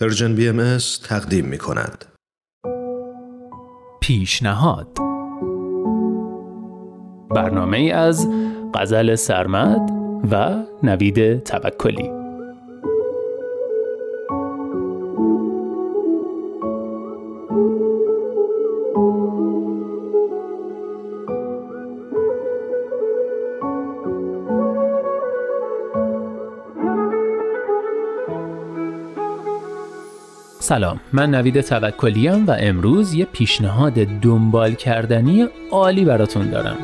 پرژن بی ام تقدیم می کند. پیشنهاد برنامه از غزل سرمد و نوید توکلی سلام من نوید توکلیم و امروز یه پیشنهاد دنبال کردنی عالی براتون دارم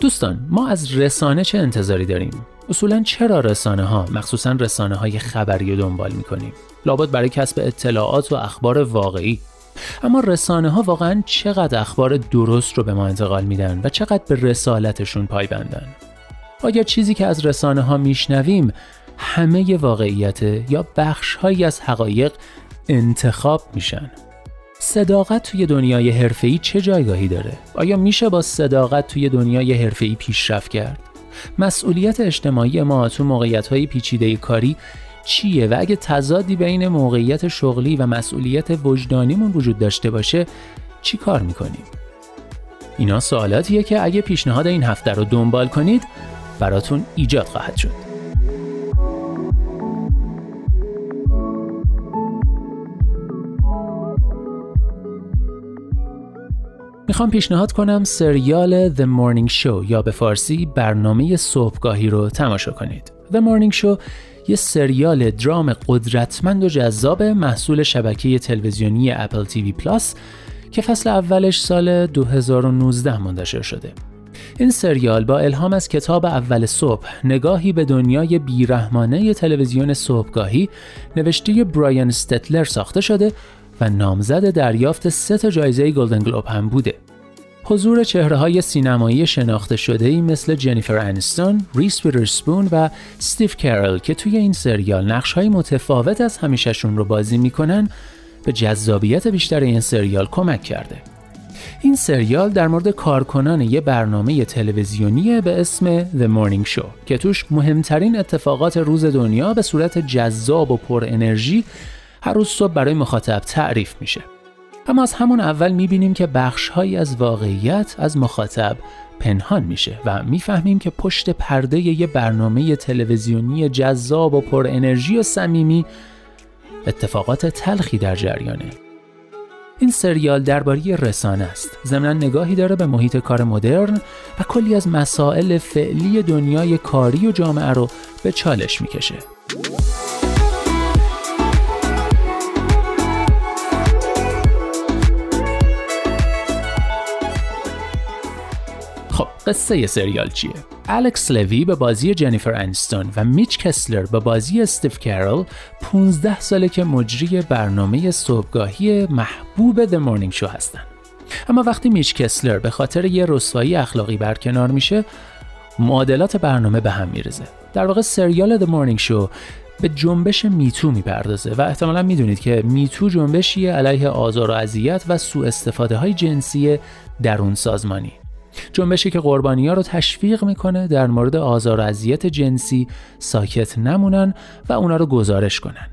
دوستان ما از رسانه چه انتظاری داریم؟ اصولا چرا رسانه ها مخصوصا رسانه های خبری دنبال می‌کنیم؟ لابد برای کسب اطلاعات و اخبار واقعی اما رسانه ها واقعا چقدر اخبار درست رو به ما انتقال میدن و چقدر به رسالتشون پایبندن آیا چیزی که از رسانه ها میشنویم همه واقعیت یا بخش هایی از حقایق انتخاب میشن صداقت توی دنیای حرفه‌ای چه جایگاهی داره؟ آیا میشه با صداقت توی دنیای حرفه‌ای پیشرفت کرد؟ مسئولیت اجتماعی ما تو موقعیت پیچیده کاری چیه و اگه تضادی بین موقعیت شغلی و مسئولیت وجدانیمون وجود داشته باشه چی کار می‌کنیم؟ اینا سوالاتیه که اگه پیشنهاد این هفته رو دنبال کنید براتون ایجاد خواهد شد. می‌خوام پیشنهاد کنم سریال The Morning Show یا به فارسی برنامه صبحگاهی رو تماشا کنید. The Morning Show یه سریال درام قدرتمند و جذاب محصول شبکه تلویزیونی Apple TV Plus که فصل اولش سال 2019 منتشر شده. این سریال با الهام از کتاب اول صبح نگاهی به دنیای بیرحمانه تلویزیون صبحگاهی نوشته برایان استلتر ساخته شده و نامزد دریافت سه جایزه گلدن گلوب هم بوده. حضور چهره های سینمایی شناخته شده ای مثل جنیفر انیستون، ریس ویدرسپون و ستیف کرل که توی این سریال نقش های متفاوت از همیشهشون رو بازی می‌کنن به جذابیت بیشتر این سریال کمک کرده. این سریال در مورد کارکنان یه برنامه تلویزیونی به اسم The Morning Show که توش مهمترین اتفاقات روز دنیا به صورت جذاب و پر انرژی هر روز صبح برای مخاطب تعریف میشه. اما از همون اول می‌بینیم که بخشهایی از واقعیت از مخاطب پنهان میشه و می‌فهمیم که پشت پرده یه برنامه تلویزیونی جذاب و پر انرژی و صمیمی اتفاقات تلخی در جریانه. این سریال درباره رسانه است. ضمنا نگاهی داره به محیط کار مدرن و کلی از مسائل فعلی دنیای کاری و جامعه رو به چالش می‌کشه. خب قصه سریال چیه؟ الکس لوی به بازی جنیفر انستون و میچ کسلر به بازی استیف کارل 15 ساله که مجری برنامه صبحگاهی محبوب The Morning Show هستن. اما وقتی میچ کسلر به خاطر یه رسوایی اخلاقی برکنار میشه معادلات برنامه به هم میرزه. در واقع سریال The Morning Show به جنبش میتو می‌پردازه و احتمالا می‌دونید که میتو جنبشی علیه آزار و اذیت و سوء استفاده های جنسی درون سازمانی جنبشی که قربانی ها رو تشویق می‌کنه در مورد آزار و اذیت جنسی ساکت نمونن و اونا رو گزارش کنن.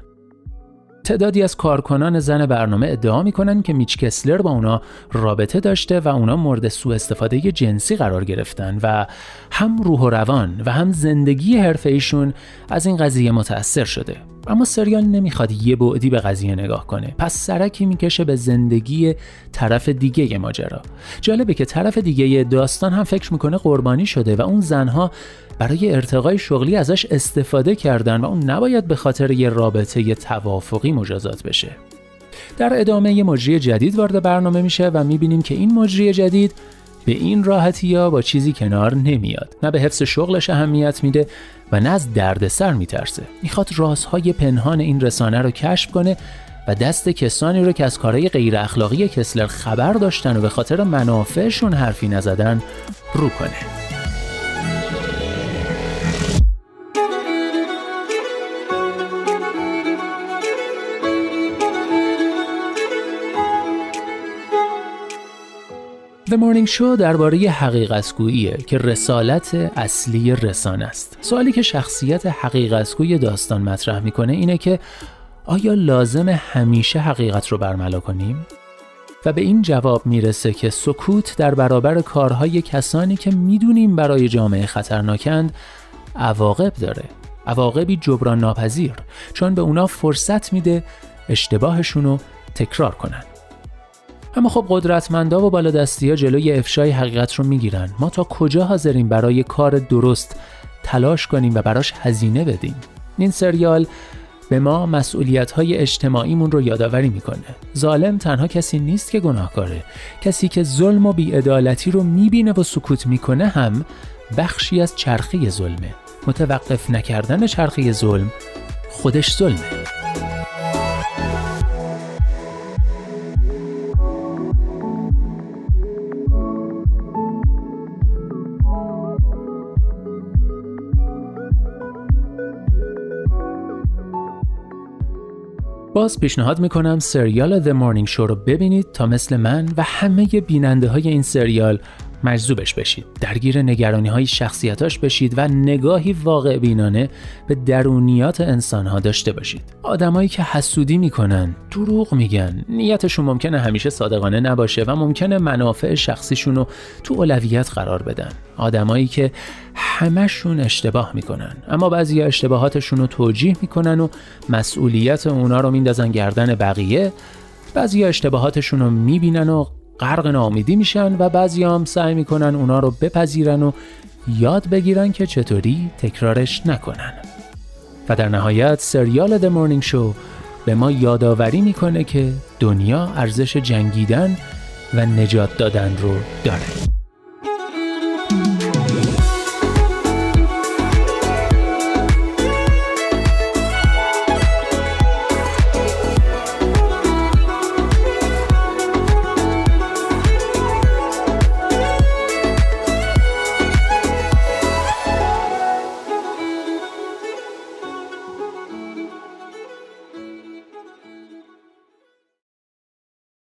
تعدادی از کارکنان زن برنامه ادعا می‌کنن که میچ کسلر با اونا رابطه داشته و اونا مورد سوء استفاده جنسی قرار گرفتن و هم روح و روان و هم زندگی حرفه ایشون از این قضیه متأثر شده اما سریال نمی‌خواد یه بعدی به قضیه نگاه کنه. پس سرکی می‌کشه به زندگی طرف دیگه ماجرا. جالبه که طرف دیگه داستان هم فکر می‌کنه قربانی شده و اون زنها برای ارتقای شغلی ازش استفاده کردن و اون نباید به خاطر یه رابطه یه توافقی مجازات بشه. در ادامه یه مجری جدید وارد برنامه میشه و می‌بینیم که این مجری جدید به این راحتی یا با چیزی کنار نمیاد. نه به حفظ شغلش اهمیت میده و نه از دردسر میترسه. می‌خواد رازهای پنهان این رسانه رو کشف کنه و دست کسانی رو که از کارهای غیر اخلاقی کسلر خبر داشتن و به خاطر منافعشون حرفی نزدن رو کنه. The Morning Show درباره حقیقتگوییه که رسالت اصلی رسانه است. سوالی که شخصیت حقیقتگوی داستان مطرح می‌کنه اینه که آیا لازم همیشه حقیقت رو برملا کنیم؟ و به این جواب می‌رسه که سکوت در برابر کارهای کسانی که می‌دونیم برای جامعه خطرناکند عواقب داره عواقبی جبران ناپذیر چون به اونا فرصت میده اشتباهشون رو تکرار کنن اما خب قدرتمندا و بالادستی ها جلوی افشای حقیقت رو می‌گیرن. ما تا کجا حاضریم برای کار درست تلاش کنیم و براش هزینه بدیم؟ این سریال به ما مسئولیت های اجتماعیمون رو یادآوری می‌کنه. ظالم تنها کسی نیست که گناهکاره. کسی که ظلم و بیعدالتی رو می‌بینه و سکوت می‌کنه هم بخشی از چرخه ظلمه. متوقف نکردن چرخه ظلم خودش ظلمه. باز پیشنهاد می‌کنم سریال The Morning Show رو ببینید تا مثل من و همه بیننده های این سریال مجذوبش بشید. درگیر نگرانی های شخصیتاش بشید و نگاهی واقع بینانه به درونیات انسان ها داشته باشید. آدمایی که حسودی می‌کنن دروغ میگن. نیتشون ممکنه همیشه صادقانه نباشه و ممکنه منافع شخصیشون رو تو اولویت قرار بدن. آدمایی که همشون اشتباه می‌کنن. اما بعضی اشتباهاتشون رو توجیه می‌کنن و مسئولیت اونا رو میندازن گردن بقیه. بعضی اشتباهاتشون رو می‌بینن و غرق ناامیدی میشن و بعضی هم سعی می‌کنن اونا رو بپذیرن و یاد بگیرن که چطوری تکرارش نکنن. و در نهایت سریال The Morning Show به ما یادآوری می‌کنه که دنیا ارزش جنگیدن و نجات دادن رو داره.